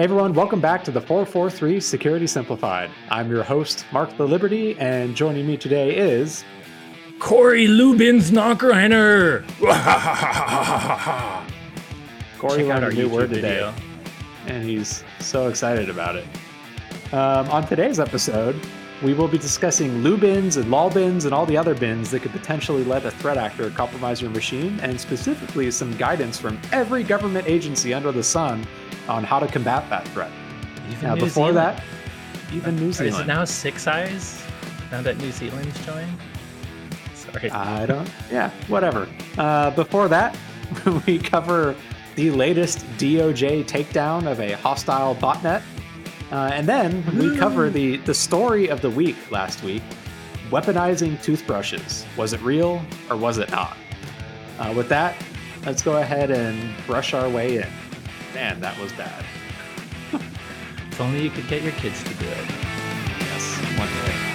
Hey everyone, welcome back to the 443 Security Simplified. I'm your host, Mark Laliberte, and joining me today is Corey Lubin's Nachreiner. Corey learned a new word video. today, and he's so excited about it. Um, on today's episode, we will be discussing LOOBins and Lolbins and all the other bins that could potentially let a threat actor compromise your machine, and specifically some guidance from every government agency under the sun on how to combat that threat. Even now, New before Zealand. that, even New Zealand. Is it now six eyes? Now that New Zealand's joined? Sorry. I don't. Yeah, whatever. Uh, before that, we cover the latest DOJ takedown of a hostile botnet. Uh, and then we cover the, the story of the week last week weaponizing toothbrushes. Was it real or was it not? Uh, with that, let's go ahead and brush our way in. Man, that was bad. if only you could get your kids to do it. Yes, one day.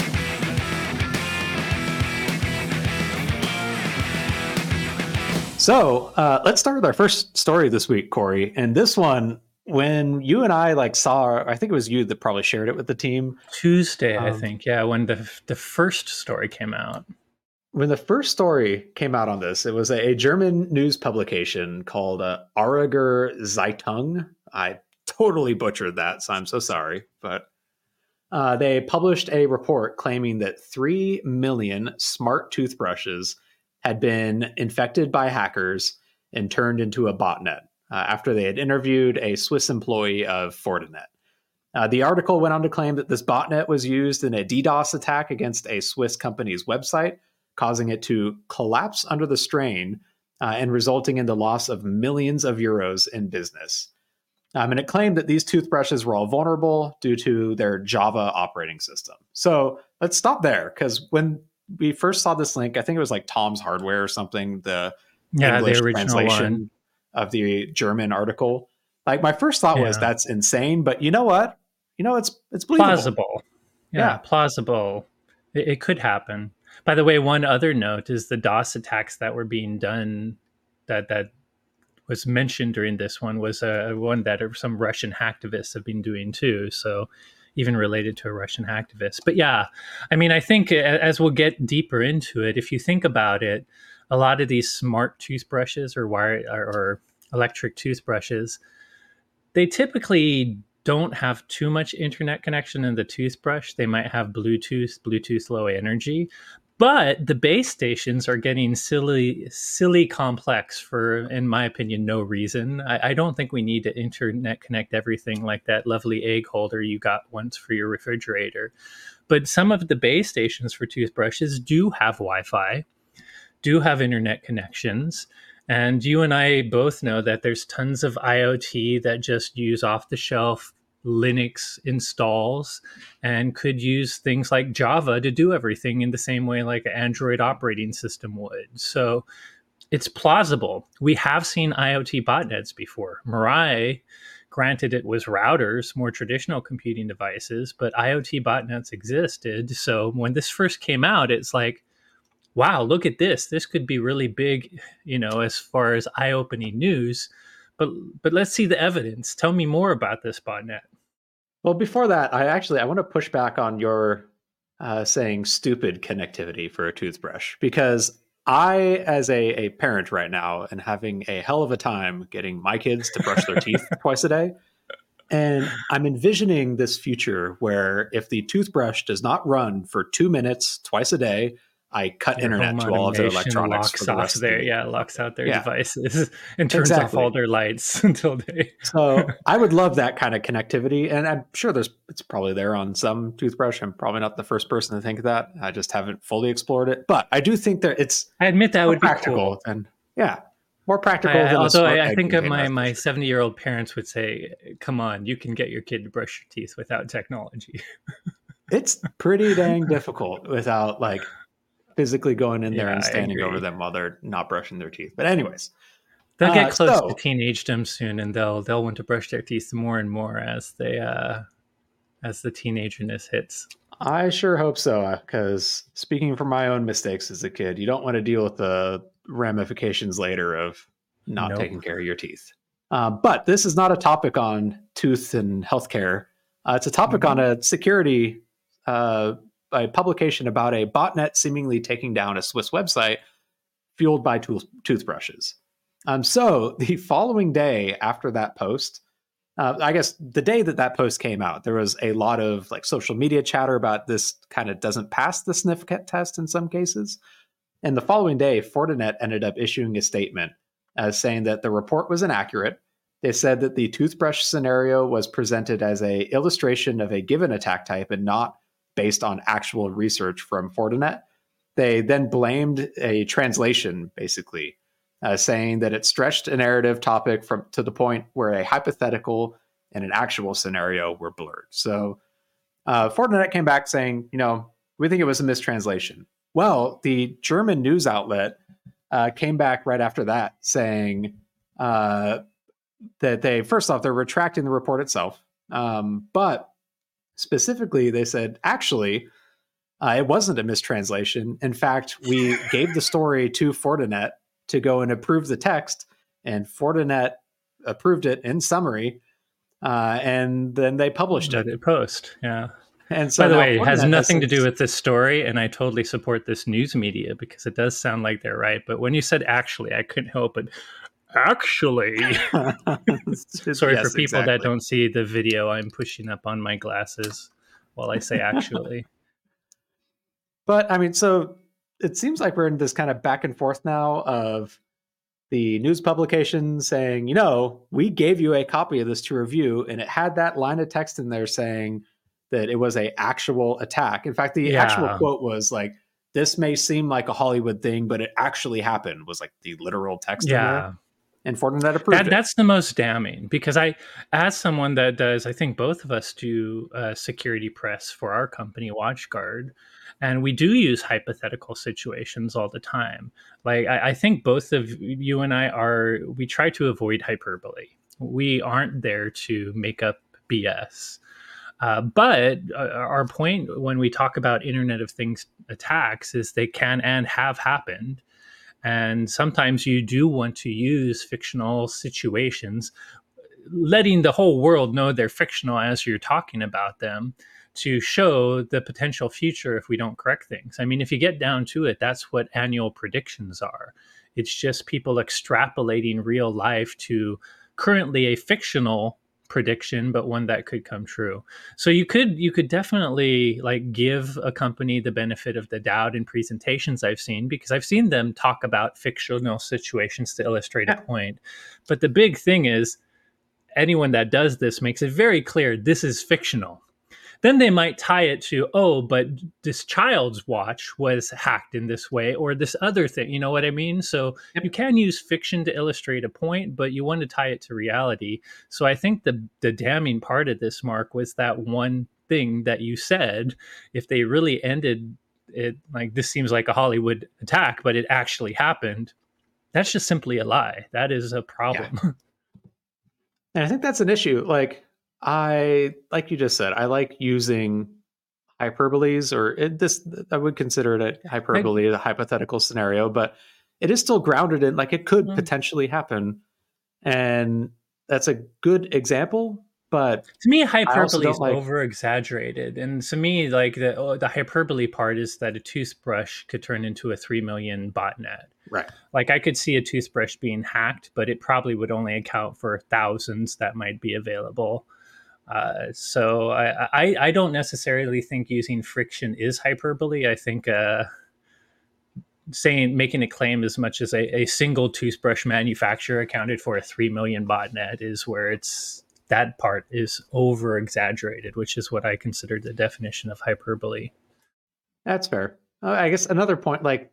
So uh, let's start with our first story this week, Corey. And this one, when you and I like saw, I think it was you that probably shared it with the team. Tuesday, um, I think. Yeah, when the the first story came out when the first story came out on this, it was a, a German news publication called uh, Aargauer Zeitung. I totally butchered that, so I'm so sorry. But uh, they published a report claiming that 3 million smart toothbrushes had been infected by hackers and turned into a botnet uh, after they had interviewed a Swiss employee of Fortinet. Uh, the article went on to claim that this botnet was used in a DDoS attack against a Swiss company's website causing it to collapse under the strain uh, and resulting in the loss of millions of euros in business. Um, and it claimed that these toothbrushes were all vulnerable due to their Java operating system. So let's stop there because when we first saw this link, I think it was like Tom's Hardware or something, the yeah, English the translation one. Of the German article. Like my first thought yeah. was that's insane, but you know what? You know it's it's believable. plausible. Yeah, yeah. plausible. It, it could happen. By the way, one other note is the DOS attacks that were being done that that was mentioned during this one was a uh, one that some Russian hacktivists have been doing too. So even related to a Russian hacktivist. But yeah, I mean, I think as we'll get deeper into it, if you think about it, a lot of these smart toothbrushes or wire or electric toothbrushes, they typically don't have too much internet connection in the toothbrush. They might have Bluetooth, Bluetooth low energy, but the base stations are getting silly silly complex for in my opinion no reason. I, I, don't think we need to internet connect everything like that lovely egg holder you got once for your refrigerator. But some of the base stations for toothbrushes do have wi-fi do have internet connections and you and i both know that there's tons of iot that just use off the shelf Linux installs and could use things like Java to do everything in the same way like an Android operating system would. So it's plausible. We have seen IoT botnets before. Mirai, granted, it was routers, more traditional computing devices, but IoT botnets existed. So when this first came out, it's like, wow, look at this. This could be really big, you know, as far as eye opening news. But but let's see the evidence. Tell me more about this botnet. Well, before that, I actually I want to push back on your uh, saying stupid connectivity for a toothbrush because I, as a, a parent right now, and having a hell of a time getting my kids to brush their teeth twice a day. And I'm envisioning this future where if the toothbrush does not run for two minutes twice a day, I cut their internet to all of their electronics locks for the rest their, yeah, locks out their yeah. devices and turns exactly. off all their lights until they. so I would love that kind of connectivity, and I'm sure there's it's probably there on some toothbrush. I'm probably not the first person to think of that. I just haven't fully explored it, but I do think that it's. I admit that would practical be cool. and yeah, more practical. I, although I, I think my my 70 year old parents would say, "Come on, you can get your kid to brush your teeth without technology." it's pretty dang difficult without like physically going in there and standing over them while they're not brushing their teeth. But anyways, they'll get uh, close so, to teenagedom soon, and they'll they'll want to brush their teeth more and more as they uh, as the teenagerness hits. I sure hope so, because speaking from my own mistakes as a kid, you don't want to deal with the ramifications later of not nope. taking care of your teeth. Uh, but this is not a topic on tooth and healthcare. Uh, it's a topic mm-hmm. on a security uh, a publication about a botnet seemingly taking down a Swiss website fueled by tooth- toothbrushes. Um, so the following day after that post, uh, I guess the day that that post came out, there was a lot of like social media chatter about this kind of doesn't pass the sniff test in some cases. And the following day, Fortinet ended up issuing a statement as saying that the report was inaccurate. They said that the toothbrush scenario was presented as a illustration of a given attack type and not based on actual research from Fortinet. They then blamed a translation, basically, uh, saying that it stretched a narrative topic from to the point where a hypothetical and an actual scenario were blurred. So uh, Fortinet came back saying, you know, we think it was a mistranslation. Well, the German news outlet uh, came back right after that saying uh, that they, first off, they're retracting the report itself. Um, but specifically, they said, actually, uh, it wasn't a mistranslation. In fact, we gave the story to Fortinet to go and approve the text, and Fortinet approved it in summary, uh, and then they published it. it. Post, yeah. And so by the way, it has nothing to do with this story, and I totally support this news media because it does sound like they're right. But when you said actually, I couldn't help but actually. Sorry yes, for people exactly. that don't see the video. I'm pushing up on my glasses while I say actually. but I mean, so it seems like we're in this kind of back and forth now of the news publication saying, you know, we gave you a copy of this to review, and it had that line of text in there saying that it was a actual attack. In fact, the yeah. actual quote was like, "This may seem like a Hollywood thing, but it actually happened." Was like the literal text. Yeah. And Fortinet approved that, That's the most damning because I, as someone that does, I think both of us do uh, security press for our company, WatchGuard, and we do use hypothetical situations all the time. Like I, I think both of you and I are, we try to avoid hyperbole. We aren't there to make up BS. Uh, but uh, our point when we talk about Internet of Things attacks is they can and have happened. And sometimes you do want to use fictional situations, letting the whole world know they're fictional as you're talking about them to show the potential future if we don't correct things. I mean, if you get down to it, that's what annual predictions are. It's just people extrapolating real life to currently a fictional prediction but one that could come true. So you could you could definitely like give a company the benefit of the doubt in presentations i've seen because i've seen them talk about fictional situations to illustrate a point. But the big thing is anyone that does this makes it very clear this is fictional then they might tie it to oh but this child's watch was hacked in this way or this other thing. You know what i mean? So yep. you can use fiction to illustrate a point but you want to tie it to reality. So i think the the damning part of this mark was that one thing that you said if they really ended it like this seems like a hollywood attack but it actually happened that's just simply a lie. That is a problem. Yeah. and i think that's an issue like I like you just said, I like using hyperboles or it, this I would consider it a hyperbole, a hypothetical scenario, but it is still grounded in like it could mm-hmm. potentially happen. And that's a good example but to me hyperbole is like... over exaggerated and to me like the oh, the hyperbole part is that a toothbrush could turn into a 3 million botnet right like i could see a toothbrush being hacked but it probably would only account for thousands that might be available uh, so I, I, I don't necessarily think using friction is hyperbole. I think uh, saying making a claim as much as a, a, single toothbrush manufacturer accounted for a three million botnet is where it's that part is over exaggerated, which is what I consider the definition of hyperbole. That's fair. Uh, I guess another point, like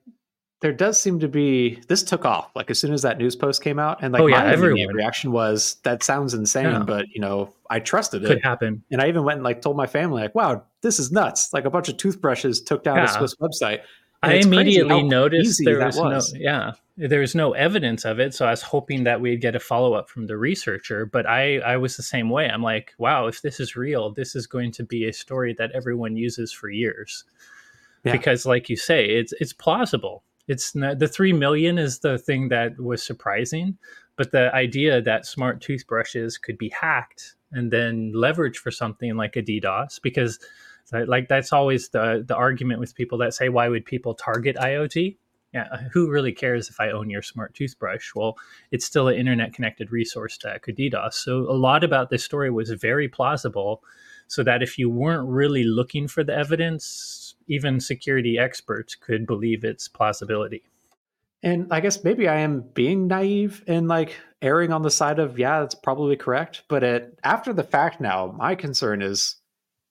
there does seem to be this took off like as soon as that news post came out and like oh, yeah, my everyone. reaction was that sounds insane yeah. but you know i trusted it. Could happen. And i even went and like told my family like wow this is nuts. Like a bunch of toothbrushes took down yeah. a swiss website. I immediately noticed there was, was, no yeah there was no evidence of it so i was hoping that we'd get a follow-up from the researcher but i i was the same way. I'm like wow if this is real this is going to be a story that everyone uses for years. Because like you say it's it's plausible it's not, the 3 million is the thing that was surprising But the idea that smart toothbrushes could be hacked and then leveraged for something like a DDoS, because like that's always the the argument with people that say, why would people target IoT? Yeah, uh, who really cares if I own your smart toothbrush? Well, it's still an internet connected resource could DDoS. So a lot about this story was very plausible, so that if you weren't really looking for the evidence, even security experts could believe its plausibility. And I guess maybe I am being naive and like erring on the side of yeah, that's probably correct. But it, after the fact, now my concern is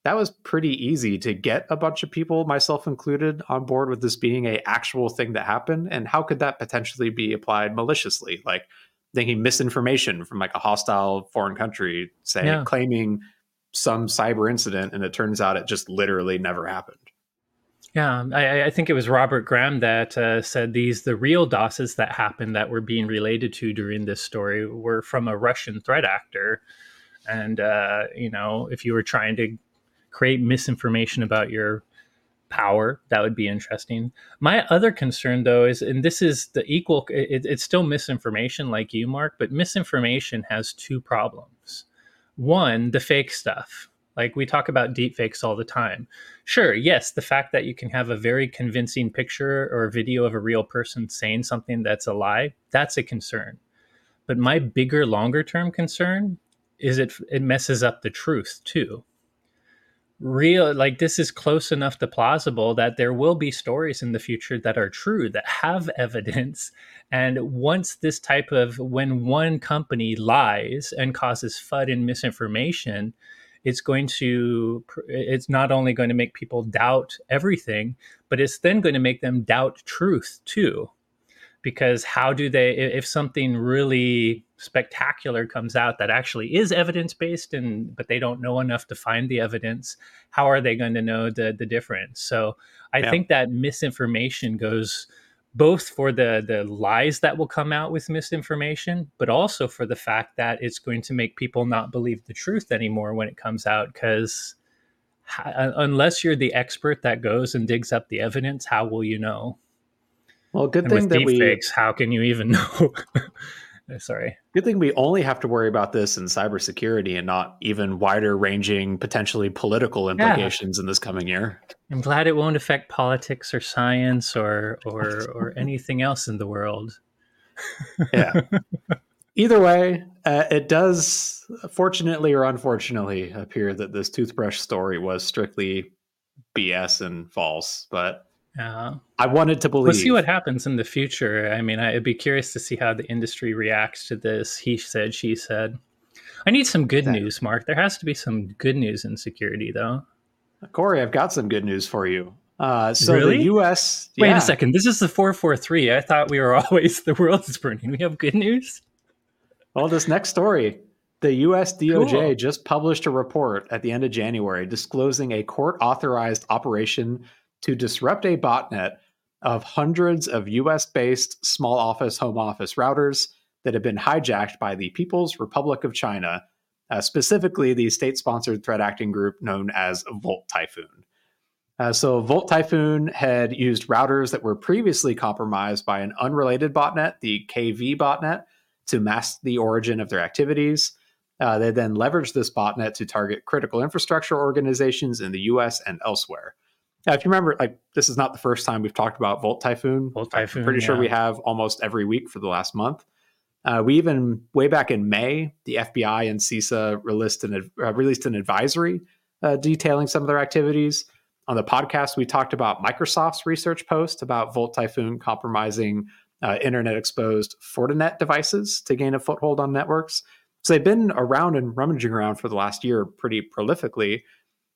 that was pretty easy to get a bunch of people, myself included, on board with this being a actual thing that happened. And how could that potentially be applied maliciously? Like thinking misinformation from like a hostile foreign country, say yeah. claiming some cyber incident, and it turns out it just literally never happened. Yeah, I, I, think it was Robert Graham that uh, said these the real DOSes that happened that were being related to during this story were from a Russian threat actor, and uh, you know if you were trying to create misinformation about your power, that would be interesting. My other concern though is, and this is the equal, it, it's still misinformation like you, Mark, but misinformation has two problems. One, the fake stuff like we talk about deepfakes all the time. Sure, yes, the fact that you can have a very convincing picture or video of a real person saying something that's a lie, that's a concern. But my bigger, longer term concern is it it messes up the truth too. Real like this is close enough to plausible that there will be stories in the future that are true that have evidence and once this type of when one company lies and causes FUD and misinformation, it's going to it's not only going to make people doubt everything but it's then going to make them doubt truth too because how do they if something really spectacular comes out that actually is evidence based and but they don't know enough to find the evidence how are they going to know the the difference so i yeah. think that misinformation goes both for the the lies that will come out with misinformation but also for the fact that it's going to make people not believe the truth anymore when it comes out because uh, unless you're the expert that goes and digs up the evidence how will you know? Well good and thing that we fakes how can you even know sorry good thing we only have to worry about this in cybersecurity and not even wider ranging potentially political implications yeah. in this coming year I'm glad it won't affect politics or science or or or anything else in the world. yeah. Either way, uh, it does, fortunately or unfortunately, appear that this toothbrush story was strictly BS and false. But uh, I wanted to believe. We'll see what happens in the future. I mean, I'd be curious to see how the industry reacts to this. He said, she said. I need some good news, Mark. There has to be some good news in security, though. Corey, I've got some good news for you. Uh, so really? the U.S. Wait yeah. a second. This is the four four three. I thought we were always the world is burning. We have good news. Well, this next story, the U.S. DOJ cool. just published a report at the end of January disclosing a court-authorized operation to disrupt a botnet of hundreds of U.S.-based small office home office routers that have been hijacked by the People's Republic of China uh, specifically the state sponsored threat acting group known as Volt Typhoon. Uh, so, Volt Typhoon had used routers that were previously compromised by an unrelated botnet, the KV botnet, to mask the origin of their activities. Uh, they then leveraged this botnet to target critical infrastructure organizations in the US and elsewhere. Now, if you remember, like this is not the first time we've talked about Volt Typhoon. Volt Typhoon. I'm pretty yeah. sure we have almost every week for the last month. Uh, we even, way back in May, the FBI and CISA released an, uh, released an advisory uh, detailing some of their activities. On the podcast, we talked about Microsoft's research post about Volt Typhoon compromising uh, internet exposed Fortinet devices to gain a foothold on networks. So they've been around and rummaging around for the last year pretty prolifically.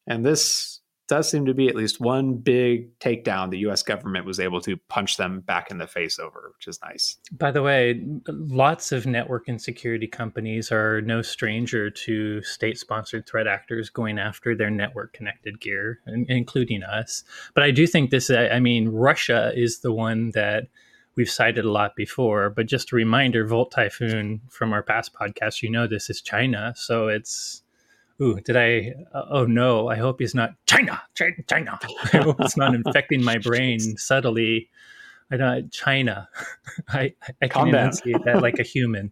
And this does seem to be at least one big takedown the US government was able to punch them back in the face over, which is nice. By the way, lots of network and security companies are no stranger to state sponsored threat actors going after their network connected gear, including us. But I do think this, I mean, Russia is the one that we've cited a lot before. But just a reminder Volt Typhoon from our past podcast, you know, this is China. So it's ooh, did I? Uh, oh no, I hope he's not China, China, China. I hope it's not infecting my brain subtly. I don't China. I I can enunciate that like a human.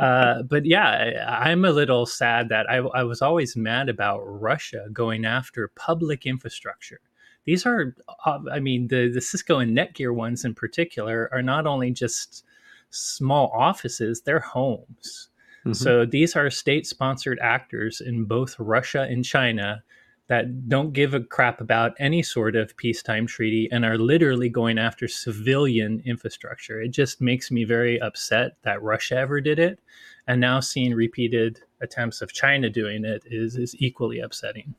uh, but yeah, I, I'm a little sad that I, I was always mad about Russia going after public infrastructure. These are, uh, I mean, the the Cisco and Netgear ones in particular are not only just small offices; they're homes. Mm-hmm. So these are state sponsored actors in both Russia and China that don't give a crap about any sort of peacetime treaty and are literally going after civilian infrastructure. It just makes me very upset that Russia ever did it. And now seeing repeated attempts of China doing it is, is equally upsetting.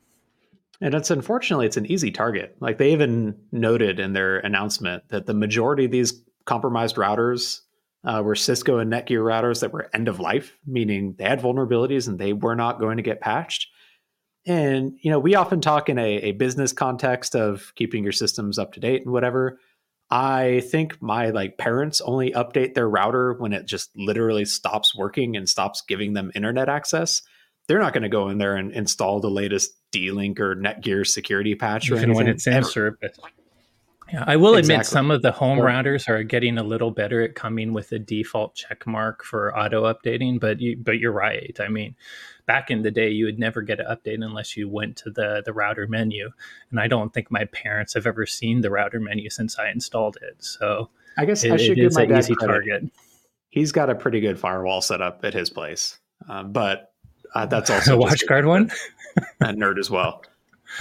And it's unfortunately it's an easy target. Like they even noted in their announcement that the majority of these compromised routers uh, were Cisco and Netgear routers that were end of life, meaning they had vulnerabilities and they were not going to get patched. And you know, we often talk in a, a business context of keeping your systems up to date and whatever. I think my like parents only update their router when it just literally stops working and stops giving them internet access. They're not going to go in there and install the latest D-Link or Netgear security patch even when it's in service. Yeah, I will exactly. admit some of the home routers are getting a little better at coming with a default check mark for auto updating, but you but you're right. I mean, back in the day you would never get an update unless you went to the the router menu and i don't think my parents have ever seen the router menu since i installed it so i guess it, i should give my dad easy credit. target he's got a pretty good firewall set up at his place uh, but uh, that's also a WatchGuard one a nerd as well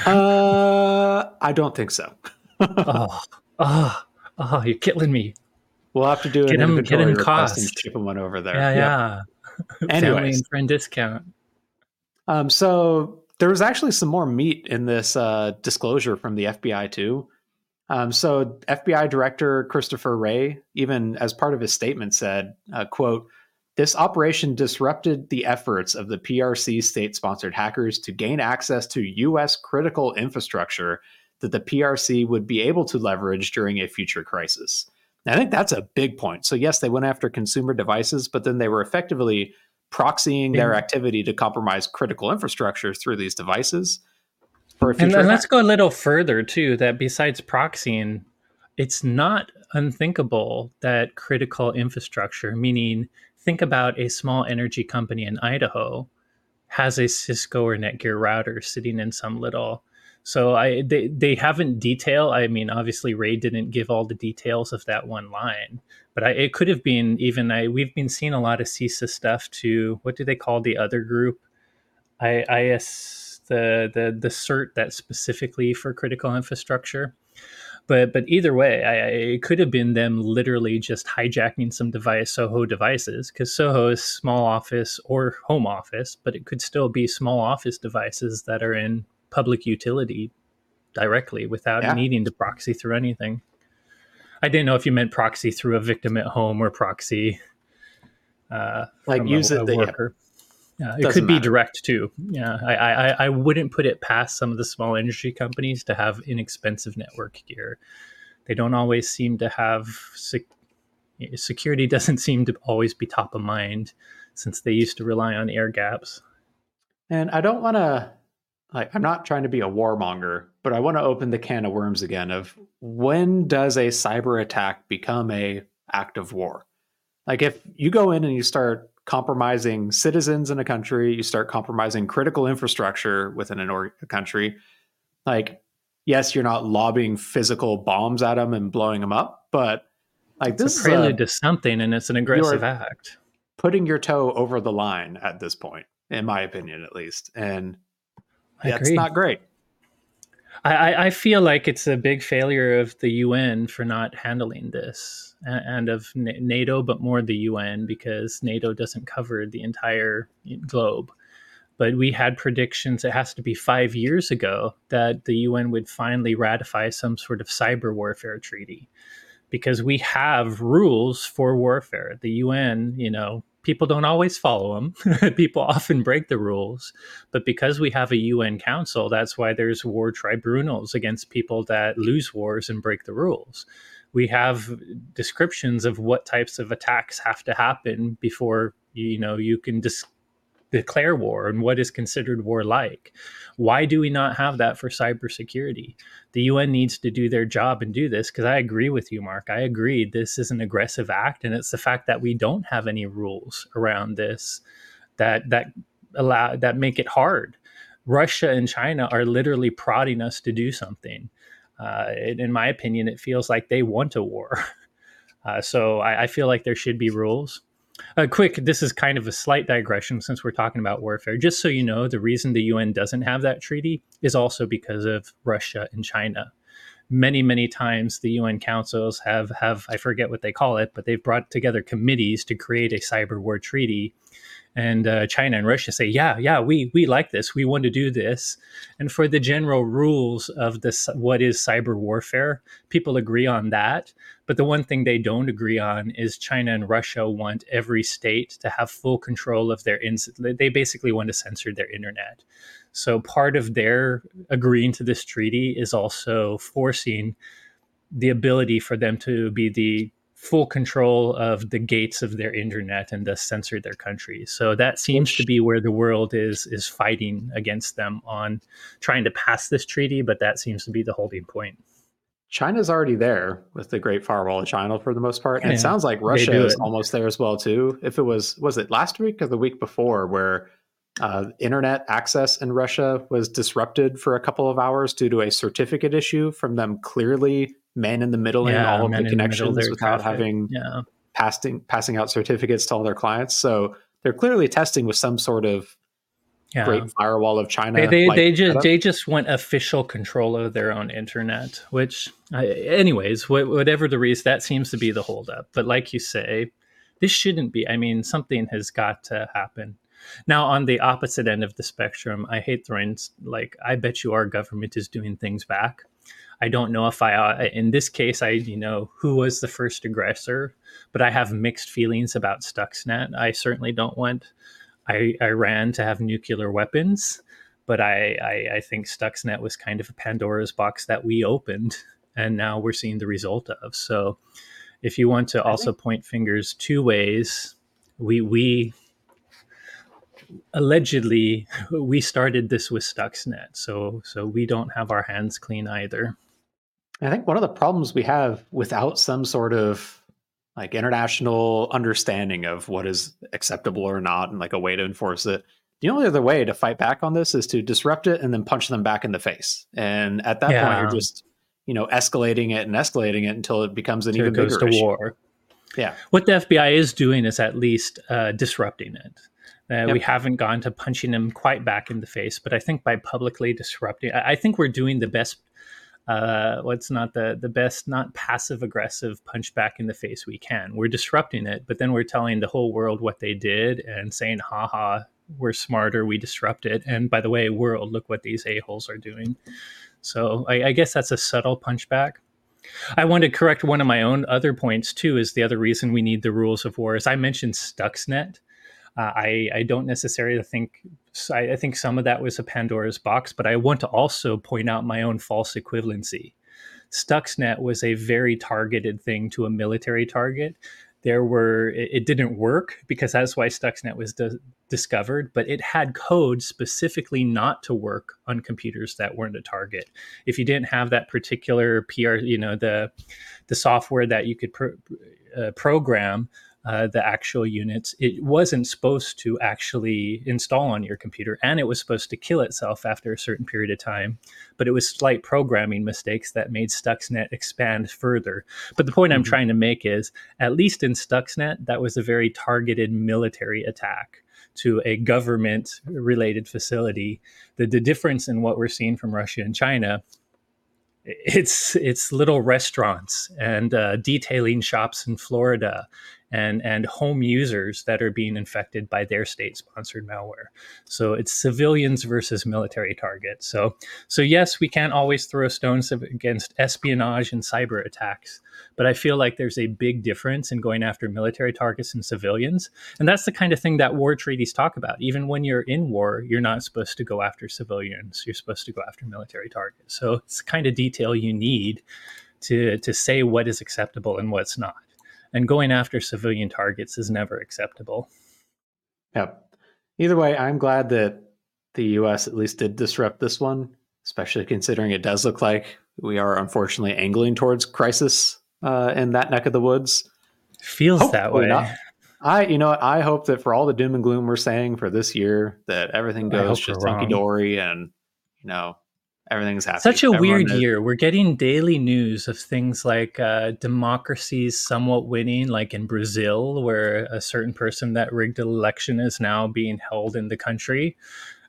uh i don't think so oh oh oh you're killing me we'll have to do get an him, get him cost and ship him one over there yeah yeah Family and friend discount. Um, so there was actually some more meat in this uh, disclosure from the FBI too. Um, so FBI Director Christopher Wray, even as part of his statement, said, uh, "quote This operation disrupted the efforts of the PRC state-sponsored hackers to gain access to U.S. critical infrastructure that the PRC would be able to leverage during a future crisis." I think that's a big point. So yes, they went after consumer devices, but then they were effectively proxying their activity to compromise critical infrastructure through these devices. and, and let's go a little further too. That besides proxying, it's not unthinkable that critical infrastructure, meaning think about a small energy company in Idaho, has a Cisco or Netgear router sitting in some little so I they they haven't detail. I mean, obviously Wray didn't give all the details of that one line, but I, it could have been even. I we've been seeing a lot of CISA stuff to what do they call the other group? I IS the the the cert that's specifically for critical infrastructure. But but either way, I, it could have been them literally just hijacking some device Soho devices because Soho is small office or home office, but it could still be small office devices that are in public utility directly without yeah. needing to proxy through anything. I didn't know if you meant proxy through a victim at home or proxy uh, like use a, it a worker. Yeah, it could be direct too. Yeah, I, I I wouldn't put it past some of the small industry companies to have inexpensive network gear. They don't always seem to have sec- security. Doesn't seem to always be top of mind since they used to rely on air gaps. And I don't want to like I'm not trying to be a warmonger, but I want to open the can of worms again of when does a cyber attack become a act of war? Like if you go in and you start compromising citizens in a country, you start compromising critical infrastructure within an or- a country, like yes, you're not lobbing physical bombs at them and blowing them up, but like it's this a prelude a, to something and it's an aggressive act. Putting your toe over the line at this point, in my opinion at least. And I That's agree. not great. I, I feel like it's a big failure of the UN for not handling this and of NATO, but more the UN because NATO doesn't cover the entire globe. But we had predictions, it has to be five years ago, that the UN would finally ratify some sort of cyber warfare treaty because we have rules for warfare. The UN, you know, people don't always follow them. people often break the rules. But because we have a UN council, that's why there's war tribunals against people that lose wars and break the rules. We have descriptions of what types of attacks have to happen before you know you can dis- declare war and what is considered warlike. Why do we not have that for cybersecurity? The UN needs to do their job and do this because I agree with you, Mark. I agree this is an aggressive act, and it's the fact that we don't have any rules around this that that allow that make it hard. Russia and China are literally prodding us to do something. Uh, in my opinion, it feels like they want a war. Uh, so I, I, feel like there should be rules. Uh, quick, this is kind of a slight digression since we're talking about warfare. Just so you know, the reason the UN doesn't have that treaty is also because of Russia and China. Many, many times the UN councils have have I forget what they call it, but they've brought together committees to create a cyber war treaty and uh, China and Russia say, yeah, yeah, we we like this, we want to do this, and for the general rules of this, what is cyber warfare, people agree on that. But the one thing they don't agree on is China and Russia want every state to have full control of their. Ins- they basically want to censor their internet. So part of their agreeing to this treaty is also forcing the ability for them to be the full control of the gates of their internet and thus censor their country. So that seems to be where the world is is fighting against them on trying to pass this treaty, but that seems to be the holding point. China's already there with the Great Firewall of China for the most part, and yeah, it sounds like Russia is almost there as well too. If it was was it last week or the week before where uh, internet access in Russia was disrupted for a couple of hours due to a certificate issue from them clearly man in the middle yeah, all of the connections the without traffic. having yeah. passing passing out certificates to all their clients. So they're clearly testing with some sort of yeah. great firewall of China. They they, they just they just want official control of their own internet. Which, anyways, wh- whatever the reason, that seems to be the holdup. But like you say, this shouldn't be. I mean, something has got to happen. Now, on the opposite end of the spectrum, I hate throwing like I bet you our government is doing things back. I don't know if I, uh, in this case, I, you know, who was the first aggressor, but I have mixed feelings about Stuxnet. I certainly don't want I, Iran to have nuclear weapons, but I, I, I think Stuxnet was kind of a Pandora's box that we opened, and now we're seeing the result of. So, if you want to also point fingers two ways, we we allegedly we started this with Stuxnet, so so we don't have our hands clean either. I think one of the problems we have without some sort of like international understanding of what is acceptable or not and like a way to enforce it. The only other way to fight back on this is to disrupt it and then punch them back in the face. And at that yeah. point, you're just, you know, escalating it and escalating it until it becomes an until even it goes bigger to issue. war. Yeah. What the FBI is doing is at least uh, disrupting it. Uh, yep. We haven't gone to punching them quite back in the face, but I think by publicly disrupting, I, I think we're doing the best uh, what's not the the best, not passive aggressive punch back in the face we can. We're disrupting it, but then we're telling the whole world what they did and saying, "Ha ha, we're smarter, we disrupt it." And by the way, world, look what these a holes are doing. So I, I guess that's a subtle punchback. I want to correct one of my own other points too. Is the other reason we need the rules of war? Is I mentioned Stuxnet. Uh, I, I don't necessarily think I, I think some of that was a Pandora's box, but I want to also point out my own false equivalency. Stuxnet was a very targeted thing to a military target. There were it, it didn't work because that's why Stuxnet was di- discovered, but it had code specifically not to work on computers that weren't a target. If you didn't have that particular PR, you know the the software that you could pro- uh, program uh, the actual units, it wasn't supposed to actually install on your computer, and it was supposed to kill itself after a certain period of time. But it was slight programming mistakes that made Stuxnet expand further. But the point mm-hmm. I'm trying to make is, at least in Stuxnet, that was a very targeted military attack to a government related facility. The, the difference in what we're seeing from Russia and China it's it's little restaurants and uh, detailing shops in Florida and and home users that are being infected by their state sponsored malware. So it's civilians versus military targets. So so yes we can't always throw stones against espionage and cyber attacks but i feel like there's a big difference in going after military targets and civilians. And that's the kind of thing that war treaties talk about. Even when you're in war you're not supposed to go after civilians. You're supposed to go after military targets. So it's the kind of detail you need to to say what is acceptable and what's not and going after civilian targets is never acceptable. Yep. Either way, I'm glad that the U.S. at least did disrupt this one, especially considering it does look like we are unfortunately angling towards crisis uh, in that neck of the woods. Feels Hopefully that way. Not. I, you know, I hope that for all the doom and gloom we're saying for this year, that everything goes just hunky dory and you know everything's happy. Such a Everyone weird is- year. We're getting daily news of things like uh, democracies somewhat winning, like in Brazil, where a certain person that rigged an election is now being held in the country.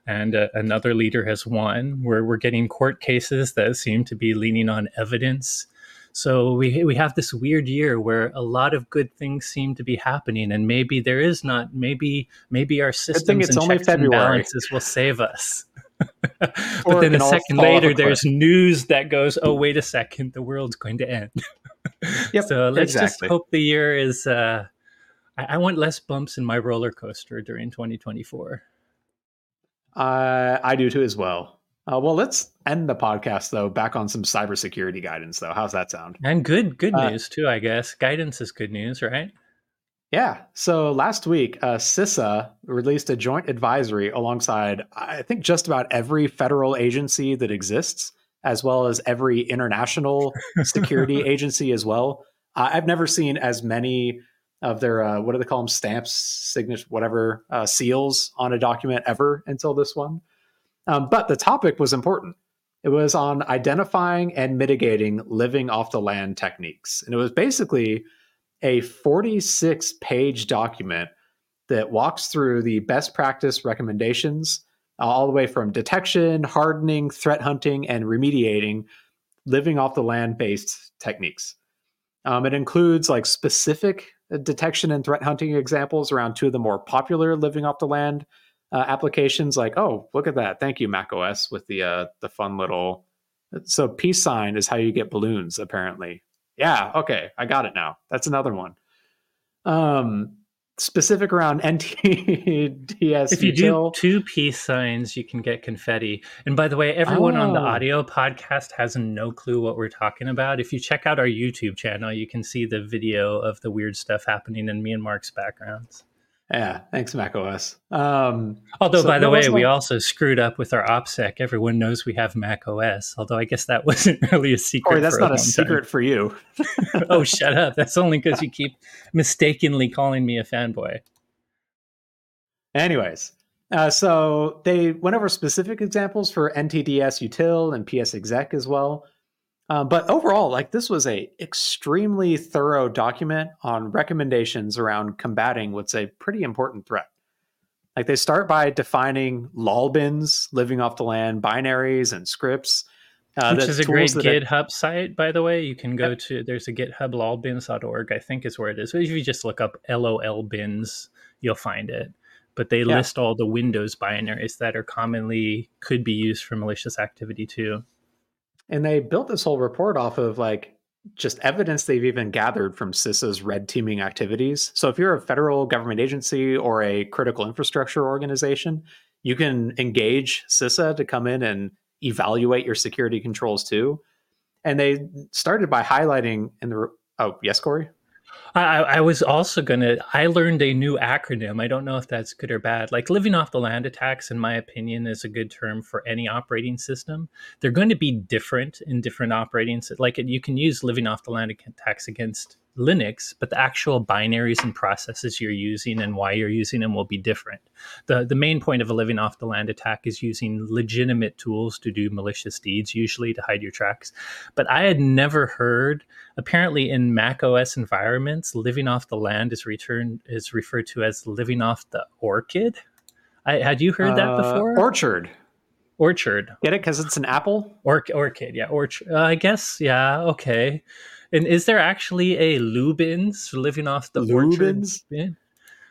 And uh, another leader has won. Where we're getting court cases that seem to be leaning on evidence. So we we have this weird year where a lot of good things seem to be happening, and maybe there is not. Maybe maybe our systems and checks February. and balances will save us. but then a second later, there's news that goes, "Oh, wait a second, the world's going to end." yep, so let's exactly. just hope the year is. Uh, I, I, want less bumps in my roller coaster during 2024. Uh, I do too, as well. Uh, well, let's end the podcast though. Back on some cybersecurity guidance, though. How's that sound? And good, good uh, news too. I guess guidance is good news, right? Yeah. So last week, uh, CISA released a joint advisory alongside, I think, just about every federal agency that exists, as well as every international security agency as well. Uh, I've never seen as many of their, uh, what do they call them, stamps, signatures, whatever, uh, seals on a document ever until this one. Um, but the topic was important. It was on identifying and mitigating living off the land techniques. And it was basically a 46 page document that walks through the best practice recommendations uh, all the way from detection, hardening, threat hunting, and remediating living off the land based techniques. Um, it includes like specific uh, detection and threat hunting examples around two of the more popular living off the land uh, applications. Like, oh, look at that! Thank you, macOS, with the uh, the fun little. So peace sign is how you get balloons, apparently. Yeah, okay, I got it now. That's another one. Um, specific around NTDS. If you util. do two peace signs, you can get confetti. And by the way, everyone oh. on the oh. audio podcast has no clue what we're talking about. If you check out our YouTube channel, you can see the video of the weird stuff happening in me and Mark's backgrounds. Yeah, thanks, macOS. Um, although, so by the way, we also screwed up with our OPSEC. Everyone knows we have macOS. Although I guess that wasn't really a secret. Or that's not a, a secret for you. oh, shut up! That's only because you keep mistakenly calling me a fanboy. Anyways, uh, so they went over specific examples for NTDS util and PS exec as well. Uh, but overall, like this was a extremely thorough document on recommendations around combating what's a pretty important threat. Like they start by defining lolbins, living off the land, binaries, and scripts. Uh, Which is a great GitHub are... site, by the way. You can go yep. to there's a GitHub lolbins.org, I think is where it is. So if you just look up LOL bins, you'll find it. But they yeah. list all the Windows binaries that are commonly could be used for malicious activity too. And they built this whole report off of like just evidence they've even gathered from CISA's red teaming activities. So if you're a federal government agency or a critical infrastructure organization, you can engage CISA to come in and evaluate your security controls too. And they started by highlighting in the oh yes, Corey. I, I was also gonna. I learned a new acronym. I don't know if that's good or bad. Like living off the land attacks, in my opinion, is a good term for any operating system. They're going to be different in different operating. Systems. Like you can use living off the land attacks against Linux, but the actual binaries and processes you're using and why you're using them will be different. The, the main point of a living off the land attack is using legitimate tools to do malicious deeds, usually to hide your tracks. But I had never heard, apparently in Mac OS environments, living off the land is returned is referred to as living off the orchid. I, had you heard that uh, before? Orchard. Orchard. Get it? Because it's an apple? Or- orchid, yeah. Orchard. Uh, I guess, yeah, okay. And is there actually a LOOBins living off the LOOBins? orchard?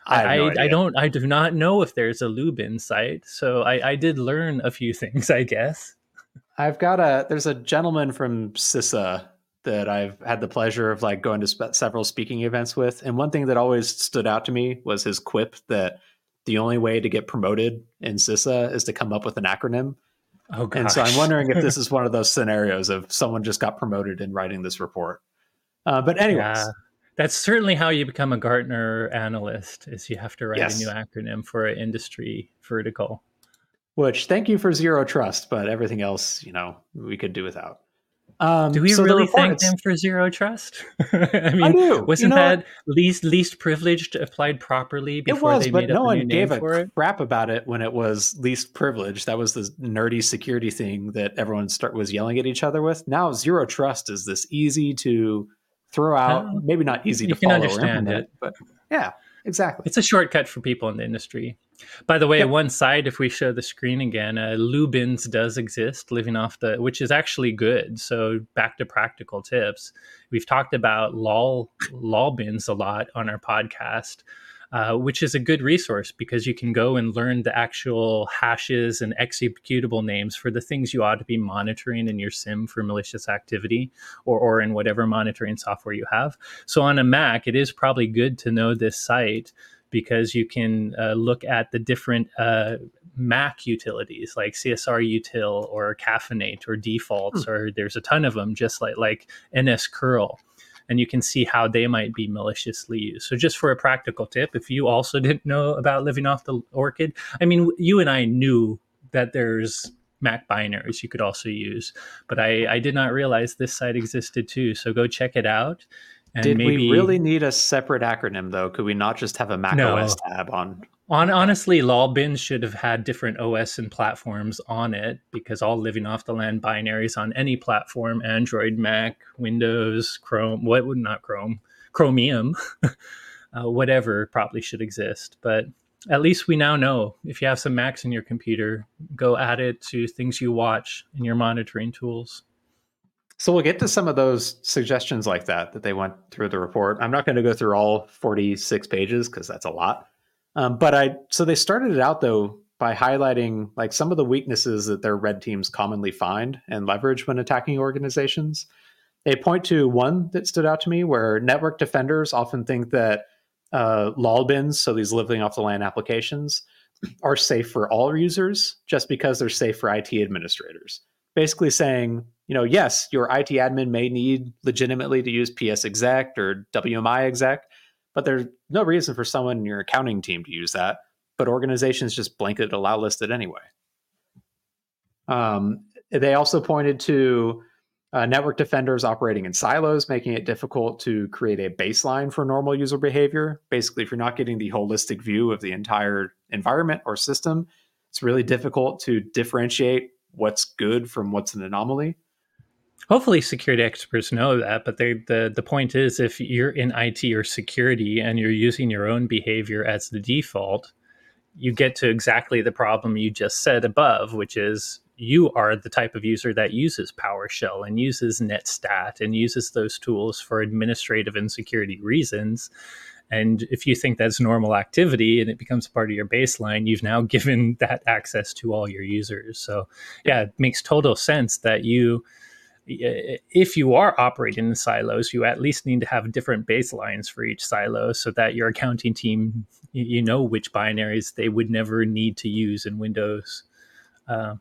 I, I, no I, don't I do not know if there's a LOOBin site, so I, I did learn a few things, I guess. I've got a there's a gentleman from CISA that I've had the pleasure of like going to spe- several speaking events with, and one thing that always stood out to me was his quip that the only way to get promoted in CISA is to come up with an acronym. Oh, gosh. And so I'm wondering if this is one of those scenarios of someone just got promoted in writing this report. Uh, but anyways, yeah. That's certainly how you become a Gartner analyst is you have to write Yes. a new acronym for an industry vertical. Which thank you for zero trust, but everything else, you know, we could do without. Um, Do we so really thank them for zero trust? I mean, I do. Wasn't know that what? least least privileged applied properly before was, they made no up a new gave name a for it? crap about it when it was least privileged. That was the nerdy security thing that everyone start was yelling at each other with. Now zero trust is this easy to throw out, maybe not easy you to follow or implement, it. but yeah, exactly. It's a shortcut for people in the industry. By the way, Yep. one side, if we show the screen again, uh, LOOBins does exist, living off the, which is actually good. So back to practical tips. We've talked about lol LOLBins a lot on our podcast, uh, which is a good resource because you can go and learn the actual hashes and executable names for the things you ought to be monitoring in your SIEM for malicious activity or, or in whatever monitoring software you have. So on a Mac, it is probably good to know this site because you can uh, look at the different uh, Mac utilities like csrutil or caffeinate or defaults, or there's a ton of them, just like like nscurl. And you can see how they might be maliciously used. So, just for a practical tip, if you also didn't know about living off the orchard, I mean, you and I knew that there's Mac binaries you could also use, but I, I did not realize this site existed too. So, go check it out. And Did maybe, we really need a separate acronym though? Could we not just have a Mac No. OS tab on? On honestly, Lolbin should have had different OS and platforms on it because all living off the land binaries on any platform, Android, Mac, Windows, Chrome, what would not Chrome, Chromium, uh, whatever probably should exist. But at least we now know if you have some Macs in your computer, go add it to things you watch in your monitoring tools. So we'll get to some of those suggestions like that that they went through the report. I'm not going to go through all 46 pages because that's a lot. Um, but I so they started it out though by highlighting like some of the weaknesses that their red teams commonly find and leverage when attacking organizations. They point to one that stood out to me where network defenders often think that uh, LOLBins, so these living off the land applications, are safe for all users just because they're safe for IT administrators. Basically saying, you know, yes, your IT admin may need legitimately to use PsExec or WMI exec, but there's no reason for someone in your accounting team to use that. But organizations just blanket allow listed anyway. Um, they also pointed to uh, network defenders operating in silos, making it difficult to create a baseline for normal user behavior. Basically, if you're not getting the holistic view of the entire environment or system, it's really difficult to differentiate what's good from what's an anomaly. Hopefully, security experts know that, but they, the the point is, if you're in IT or security and you're using your own behavior as the default, you get to exactly the problem you just said above, which is you are the type of user that uses PowerShell and uses NetStat and uses those tools for administrative and security reasons. And if you think that's normal activity and it becomes part of your baseline, you've now given that access to all your users. So, yeah, it makes total sense that you if you are operating in silos, you at least need to have different baselines for each silo so that your accounting team, you know, which binaries they would never need to use in Windows. Uh,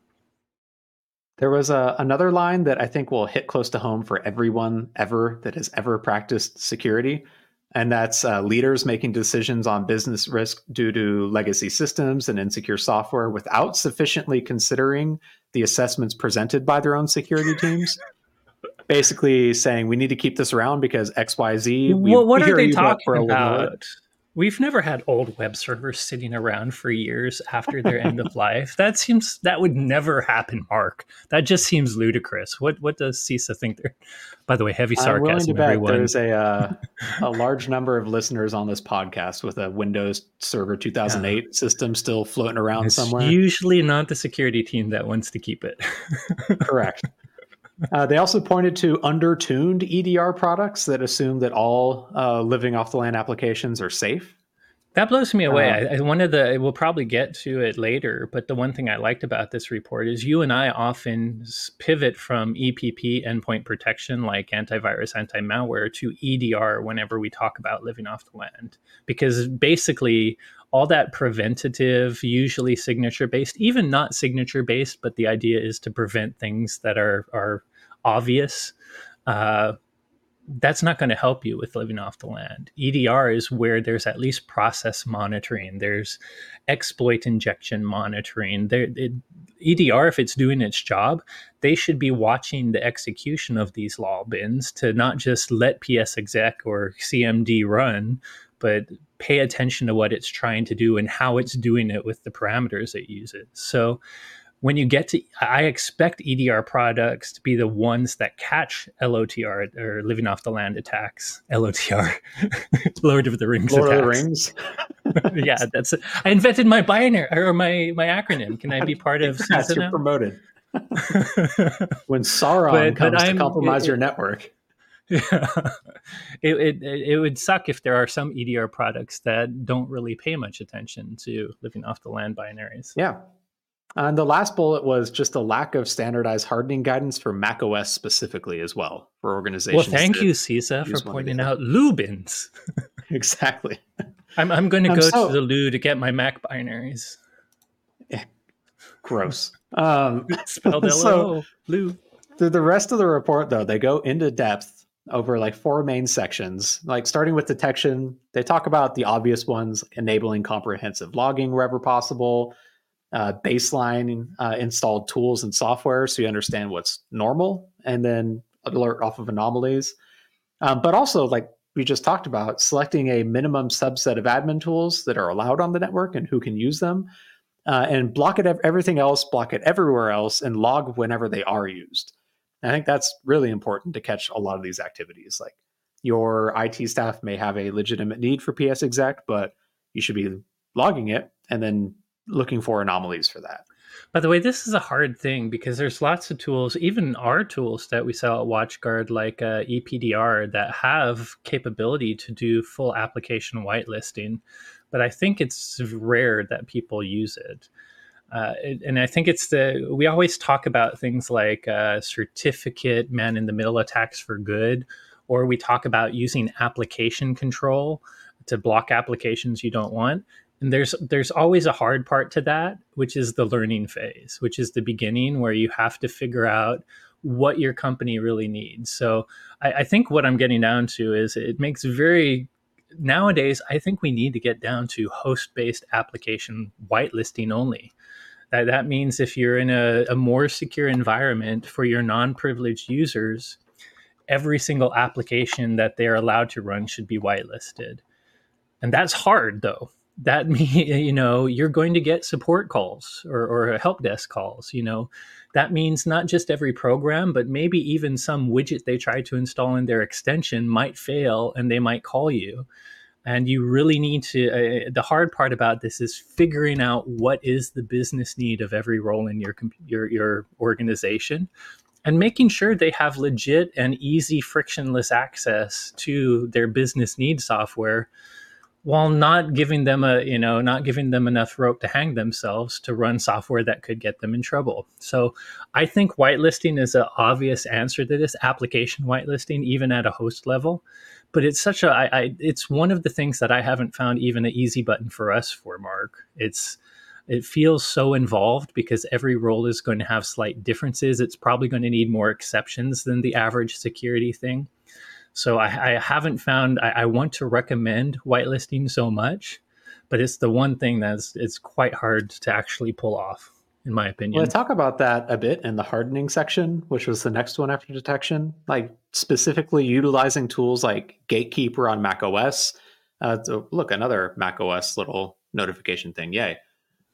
there was a, another line that I think will hit close to home for everyone ever that has ever practiced security. And that's uh, leaders making decisions on business risk due to legacy systems and insecure software without sufficiently considering the assessments presented by their own security teams. Basically, saying we need to keep this around because X, Y, Z. We, well, what are they talking about? We've never had old web servers sitting around for years after their end of life. That seems that would never happen, Mark. That just seems ludicrous. What what does CISA think? There, by the way, heavy sarcasm. I'm willing to bet everyone. there's a uh, a large number of listeners on this podcast with a Windows Server 2008 yeah. system still floating around it's somewhere. Usually not the security team that wants to keep it. Correct. Uh, they also pointed to undertuned EDR products that assume that all uh, living off the land applications are safe. That blows me away. Uh, I, I, one of the we'll probably get to it later, but the one thing I liked about this report is you and I often pivot from EPP endpoint protection, like antivirus, anti-malware, to EDR whenever we talk about living off the land, because basically all that preventative, usually signature based, even not signature based, but the idea is to prevent things that are are obvious. Uh, that's not going to help you with living off the land. EDR is where there's at least process monitoring, there's exploit injection monitoring. There, it, EDR, if it's doing its job, they should be watching the execution of these LOLBins to not just let PsExec or CMD run, but pay attention to what it's trying to do and how it's doing it with the parameters it uses. So when you get to, I expect EDR products to be the ones that catch LOTR or living off the land attacks. LOTR, Lord of the Rings. Lord attacks. of the Rings. yeah, that's. I invented my binary or my my acronym. Can I be part of? yes, you're promoted. when Sauron but, comes but to compromise it, your network. Yeah, it, it it would suck if there are some EDR products that don't really pay much attention to living off the land binaries. Yeah, uh, and the last bullet was just a lack of standardized hardening guidance for macOS specifically as well for organizations. Well, thank you, CISA, for pointing out LOOBins. exactly. I'm, I'm going to um, go so, to the loo to get my Mac binaries. Eh, gross. Um, Spelled L-O, loo. Through the rest of the report, though, they go into depth over like four main sections. Like starting with detection, they talk about the obvious ones, enabling comprehensive logging wherever possible, uh, baseline uh, installed tools and software so you understand what's normal and then alert off of anomalies. Um, but also, like we just talked about, selecting a minimum subset of admin tools that are allowed on the network and who can use them, uh, and block it everything else, block it everywhere else, and log whenever they are used. And I think that's really important to catch a lot of these activities. Like your IT staff may have a legitimate need for PsExec, but you should be logging it and then looking for anomalies for that. By the way, this is a hard thing because there's lots of tools, even our tools that we sell at WatchGuard, like uh, EPDR, that have capability to do full application whitelisting. But I think it's rare that people use it. Uh, and I think it's the we always talk about things like uh, certificate man in the middle attacks for good, or we talk about using application control to block applications you don't want. And there's there's always a hard part to that which is the learning phase which is the beginning where you have to figure out what your company really needs. So I, I, think what i'm getting down to is it makes very nowadays i think we need to get down to host based application whitelisting only. That, that means if you're in a, a more secure environment for your non-privileged users every single application that they're allowed to run should be whitelisted. And that's hard though. That means you know you're going to get support calls or, or help desk calls you know that means not just every program but maybe even some widget they try to install in their extension might fail and they might call you. And you really need to uh, the hard part about this is figuring out what is the business need of every role in your your, your organization and making sure they have legit and easy frictionless access to their business need software while not giving them a you know not giving them enough rope to hang themselves to run software that could get them in trouble. So i think whitelisting is an obvious answer to this application whitelisting even at a host level. But it's such a I, I it's one of the things that i haven't found even an easy button for us for mark. It's it feels so involved because every role is going to have slight differences. It's probably going to need more exceptions than the average security thing so I, I haven't found. I, I, want to recommend whitelisting so much, but it's the one thing that's it's quite hard to actually pull off, in my opinion. Well, talk about that a bit in the hardening section, which was the next one after detection. Like specifically utilizing tools like Gatekeeper on Mac OS. Uh, so look, another Mac OS little notification thing. Yay.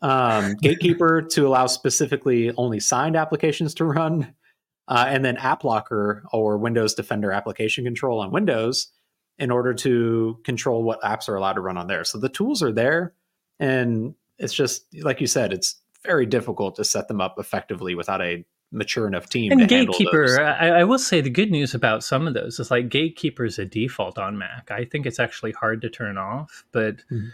Um, Gatekeeper to allow specifically only signed applications to run uh, and then AppLocker or Windows Defender application control on Windows in order to control what apps are allowed to run on there. So the tools are there, and it's just like you said, it's very difficult to set them up effectively without a mature enough team. And Gatekeeper, I, I, will say the good news about some of those is like Gatekeeper is a default on Mac. I think it's actually hard to turn off, but mm-hmm.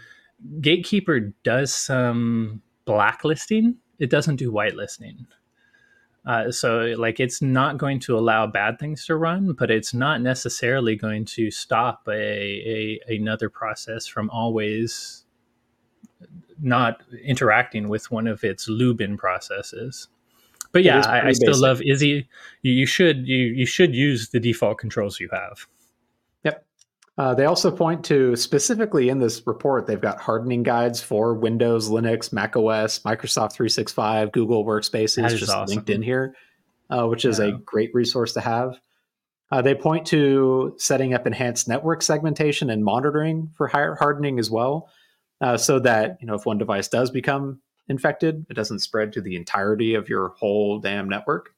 Gatekeeper does some blacklisting. It doesn't do whitelisting. Uh, so like it's not going to allow bad things to run, but it's not necessarily going to stop a, a another process from always not interacting with one of its LOOBin processes. But yeah, I, I, still love Izzy. You, you should you you should use the default controls you have. Uh, they also point to specifically in this report, they've got hardening guides for Windows, Linux, Mac OS, Microsoft 365, Google Workspaces, just awesome. linked in here, uh, which is yeah. a great resource to have. Uh, they point to setting up enhanced network segmentation and monitoring for higher hardening as well, uh, so that you know if one device does become infected, it doesn't spread to the entirety of your whole damn network.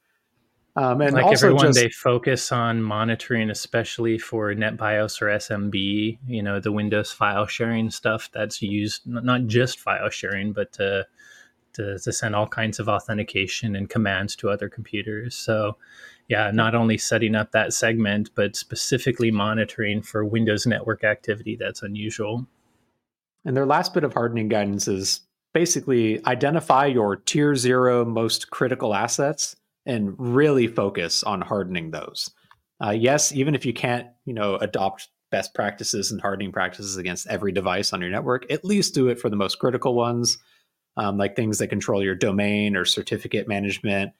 Um, and like also everyone, just, they focus on monitoring, especially for NetBIOS or SMB. You know, the Windows file sharing stuff that's used not just file sharing, but to, to to send all kinds of authentication and commands to other computers. So, yeah, not only setting up that segment, but specifically monitoring for Windows network activity that's unusual. And their last bit of hardening guidance is basically identify your tier zero most critical assets and really focus on hardening those. Uh, yes, even if you can't, you know, adopt best practices and hardening practices against every device on your network, at least do it for the most critical ones, um, like things that control your domain or certificate management,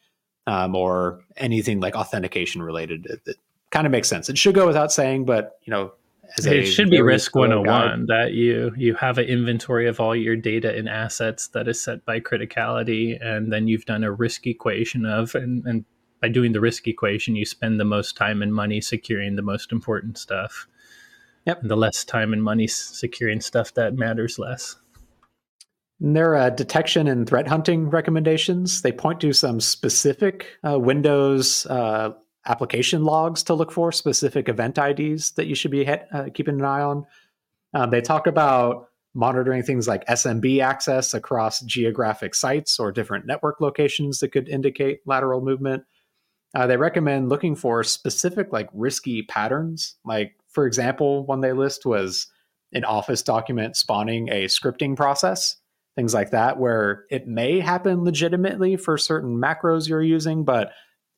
um, or anything like authentication related. It, it kind of makes sense. It should go without saying, but you know, it should be risk 101 that you you have an inventory of all your data and assets that is set by criticality and then you've done a risk equation of and, and by doing the risk equation you spend the most time and money securing the most important stuff. Yep. And the less time and money securing stuff that matters less. In their uh, detection and threat hunting recommendations, they point to some specific uh, Windows uh, application logs to look for, specific event IDs that you should be uh, keeping an eye on. Um, they talk about monitoring things like SMB access across geographic sites or different network locations that could indicate lateral movement. Uh, they recommend looking for specific, like risky patterns. Like, for example, one they list was an Office document spawning a scripting process, things like that, where it may happen legitimately for certain macros you're using, but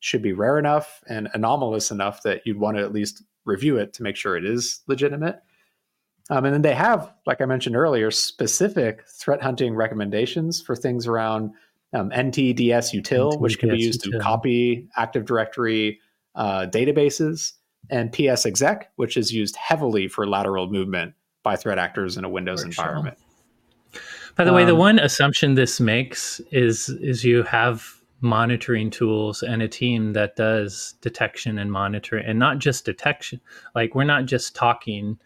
should be rare enough and anomalous enough that you'd want to at least review it to make sure it is legitimate. Um, and then they have, like I mentioned earlier, specific threat hunting recommendations for things around um, ntdsutil, which can be used util. to copy Active Directory uh, databases, and PsExec, which is used heavily for lateral movement by threat actors in a Windows for environment. Sure. By the um, way, the um, one assumption this makes is is you have monitoring tools and a team that does detection and monitoring and not just detection like we're not just talking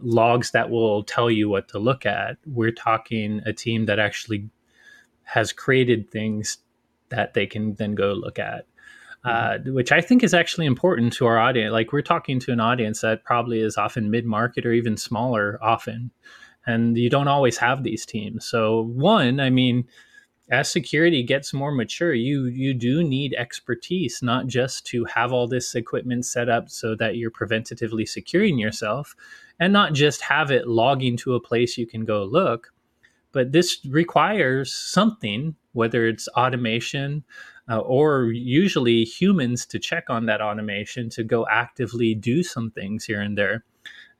logs that will tell you what to look at we're talking a team that actually has created things that they can then go look at mm-hmm. uh, which i think is actually important to our audience like we're talking to an audience that probably is often mid-market or even smaller often and you don't always have these teams so one i mean as security gets more mature you you do need expertise not just to have all this equipment set up so that you're preventatively securing yourself and not just have it logging to a place you can go look but this requires something whether it's automation uh, or usually humans to check on that automation to go actively do some things here and there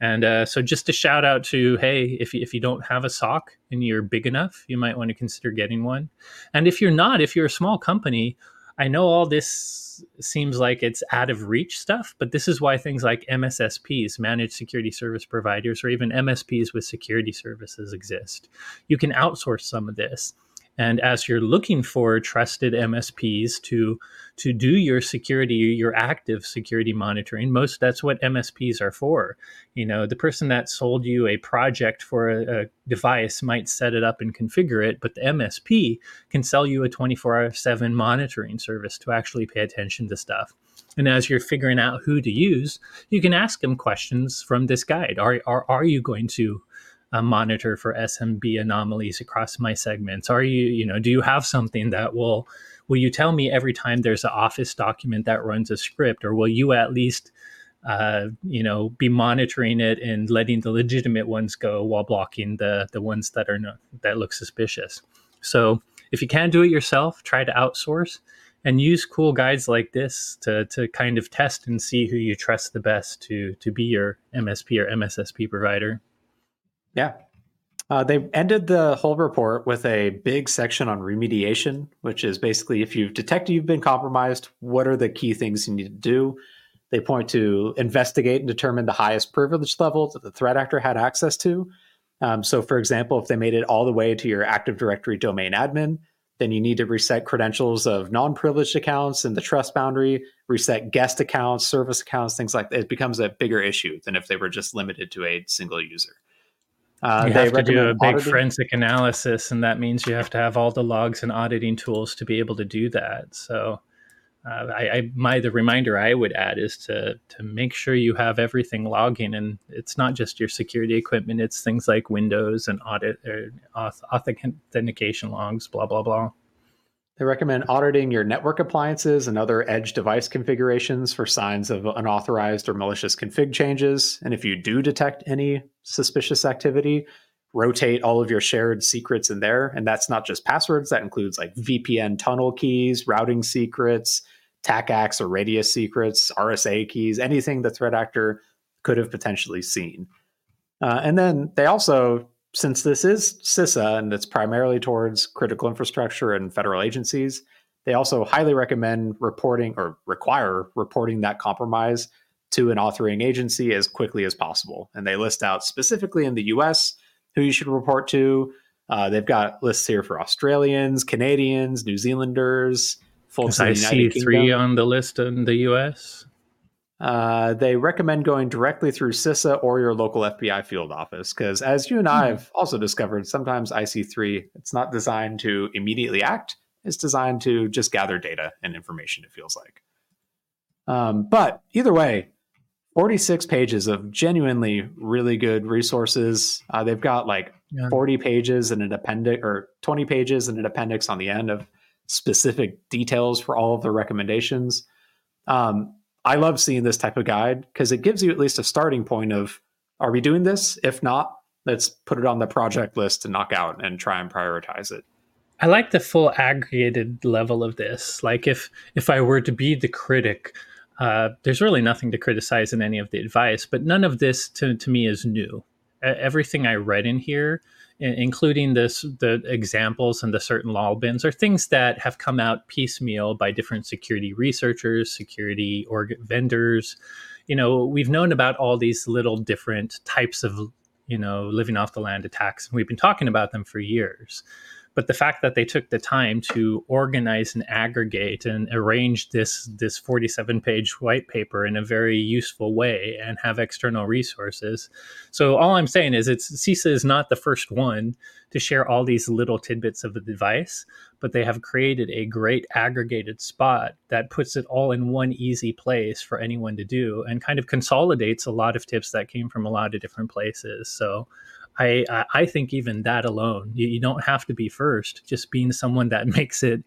and uh, so, just a shout out to hey, if you, if you don't have a SOC and you're big enough, you might want to consider getting one. And if you're not, if you're a small company, I know all this seems like it's out of reach stuff, but this is why things like MSSPs, managed security service providers, or even MSPs with security services exist. You can outsource some of this. And as you're looking for trusted MSPs to to do your security, your active security monitoring, most that's what MSPs are for. You know, the person that sold you a project for a, a device might set it up and configure it, but the MSP can sell you a 24/7 monitoring service to actually pay attention to stuff. And as you're figuring out who to use, you can ask them questions from this guide. Are, are, are you going to uh, monitor for SMB anomalies across my segments? Are you, you know, do you have something that will, will you tell me every time there's an Office document that runs a script, or will you at least, uh, you know, be monitoring it and letting the legitimate ones go while blocking the the ones that are not, that look suspicious? So if you can't do it yourself, try to outsource and use cool guides like this to, to kind of test and see who you trust the best to to be your MSP or MSSP provider. Yeah. Uh, they ended the whole report with a big section on remediation, which is basically if you've detected you've been compromised, what are the key things you need to do? They point to investigate and determine the highest privilege level that the threat actor had access to. Um, so, for example, if they made it all the way to your Active Directory domain admin, then you need to reset credentials of non privileged accounts and the trust boundary, reset guest accounts, service accounts, things like that. It becomes a bigger issue than if they were just limited to a single user. Uh, you have to do a big auditing. forensic analysis, and that means you have to have all the logs and auditing tools to be able to do that. So, uh, I, I, my the reminder I would add is to to make sure you have everything logging, and it's not just your security equipment; it's things like Windows and audit or authentication logs, blah blah blah. They recommend auditing your network appliances and other edge device configurations for signs of unauthorized or malicious config changes. And if you do detect any suspicious activity, rotate all of your shared secrets in there. And that's not just passwords, that includes like VPN tunnel keys, routing secrets, TACACS or radius secrets, RSA keys, anything the threat actor could have potentially seen. Uh, and then they also since this is CISA and it's primarily towards critical infrastructure and federal agencies, they also highly recommend reporting or require reporting that compromise to an authoring agency as quickly as possible. And they list out specifically in the US who you should report to. Uh, they've got lists here for Australians, Canadians, New Zealanders, folks in the United Kingdom. three on the list in the US. Uh, they recommend going directly through CISA or your local FBI field office because, as you and I hmm. have also discovered, sometimes IC3 it's not designed to immediately act; it's designed to just gather data and information. It feels like. Um, but either way, 46 pages of genuinely really good resources. Uh, they've got like yeah. 40 pages and an appendix, or 20 pages and an appendix on the end of specific details for all of the recommendations. Um, I love seeing this type of guide because it gives you at least a starting point of are we doing this? If not, let's put it on the project list to knock out and try and prioritize it. I like the full aggregated level of this. Like if if I were to be the critic, uh, there's really nothing to criticize in any of the advice, but none of this to, to me is new. Everything I read in here including this the examples and the certain LOLBins are things that have come out piecemeal by different security researchers security or vendors. You know we've known about all these little different types of you know living off the land attacks and we've been talking about them for years but the fact that they took the time to organize and aggregate and arrange this this 47 page white paper in a very useful way and have external resources. So all i'm saying is it's cisa is not the first one to share all these little tidbits of advice but they have created a great aggregated spot that puts it all in one easy place for anyone to do and kind of consolidates a lot of tips that came from a lot of different places. So I I think even that alone, you, you don't have to be first. Just being someone that makes it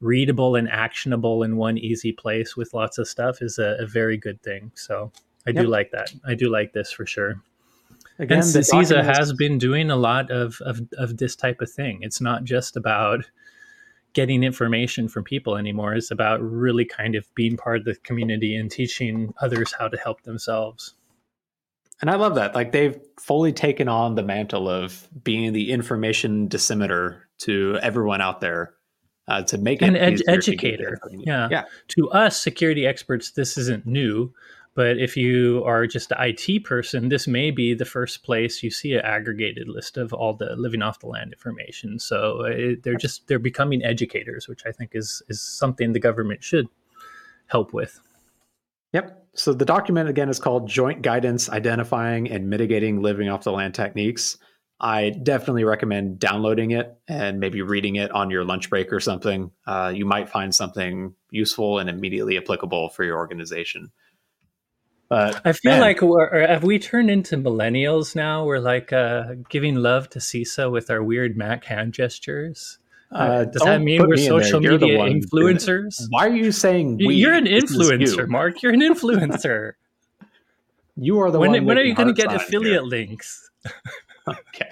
readable and actionable in one easy place with lots of stuff is a, a very good thing. So I yep. do like that. I do like this for sure. Again, and CISA has been doing a lot of, of, of this type of thing. It's not just about getting information from people anymore. It's about really kind of being part of the community and teaching others how to help themselves. And I love that. Like they've fully taken on the mantle of being the information disseminator to everyone out there uh, to make an ed- educator. Yeah. yeah. To us security experts, this isn't new. But if you are just an IT person, this may be the first place you see an aggregated list of all the living off the land information. So it, they're just they're becoming educators, which I think is is something the government should help with. Yep. So the document again is called Joint Guidance Identifying and Mitigating Living Off the Land Techniques. I definitely recommend downloading it and maybe reading it on your lunch break or something. Uh, you might find something useful and immediately applicable for your organization. But I feel man, like we're, have we turned into millennials now? We're like uh, giving love to CISA with our weird Mac hand gestures. Uh, does that mean we're me social media influencers? Why are you saying we? You're an influencer, you. Mark. You're an influencer. you are the when, one. When are you going to get affiliate here. links? okay.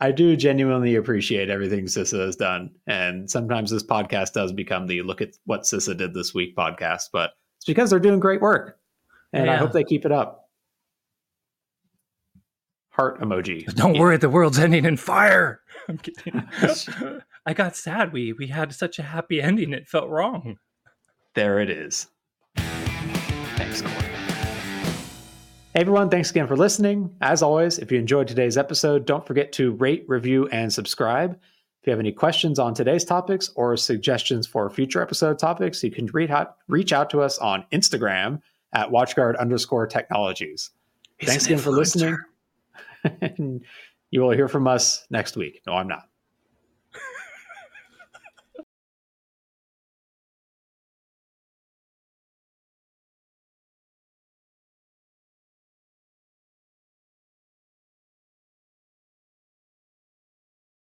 I do genuinely appreciate everything CISA has done. And sometimes this podcast does become the look at what CISA did this week podcast, but it's because they're doing great work. And yeah. I hope they keep it up. Heart emoji. Don't worry, the world's ending in fire. I'm kidding. I got sad. We we had such a happy ending. It felt wrong. There it is. Thanks, Corey. Hey everyone, thanks again for listening. As always, if you enjoyed today's episode, don't forget to rate, review, and subscribe. If you have any questions on today's topics or suggestions for future episode topics, you can reach out, reach out to us on Instagram at watchguard underscore technologies. He's Thanks again for listening. you will hear from us next week. No, I'm not.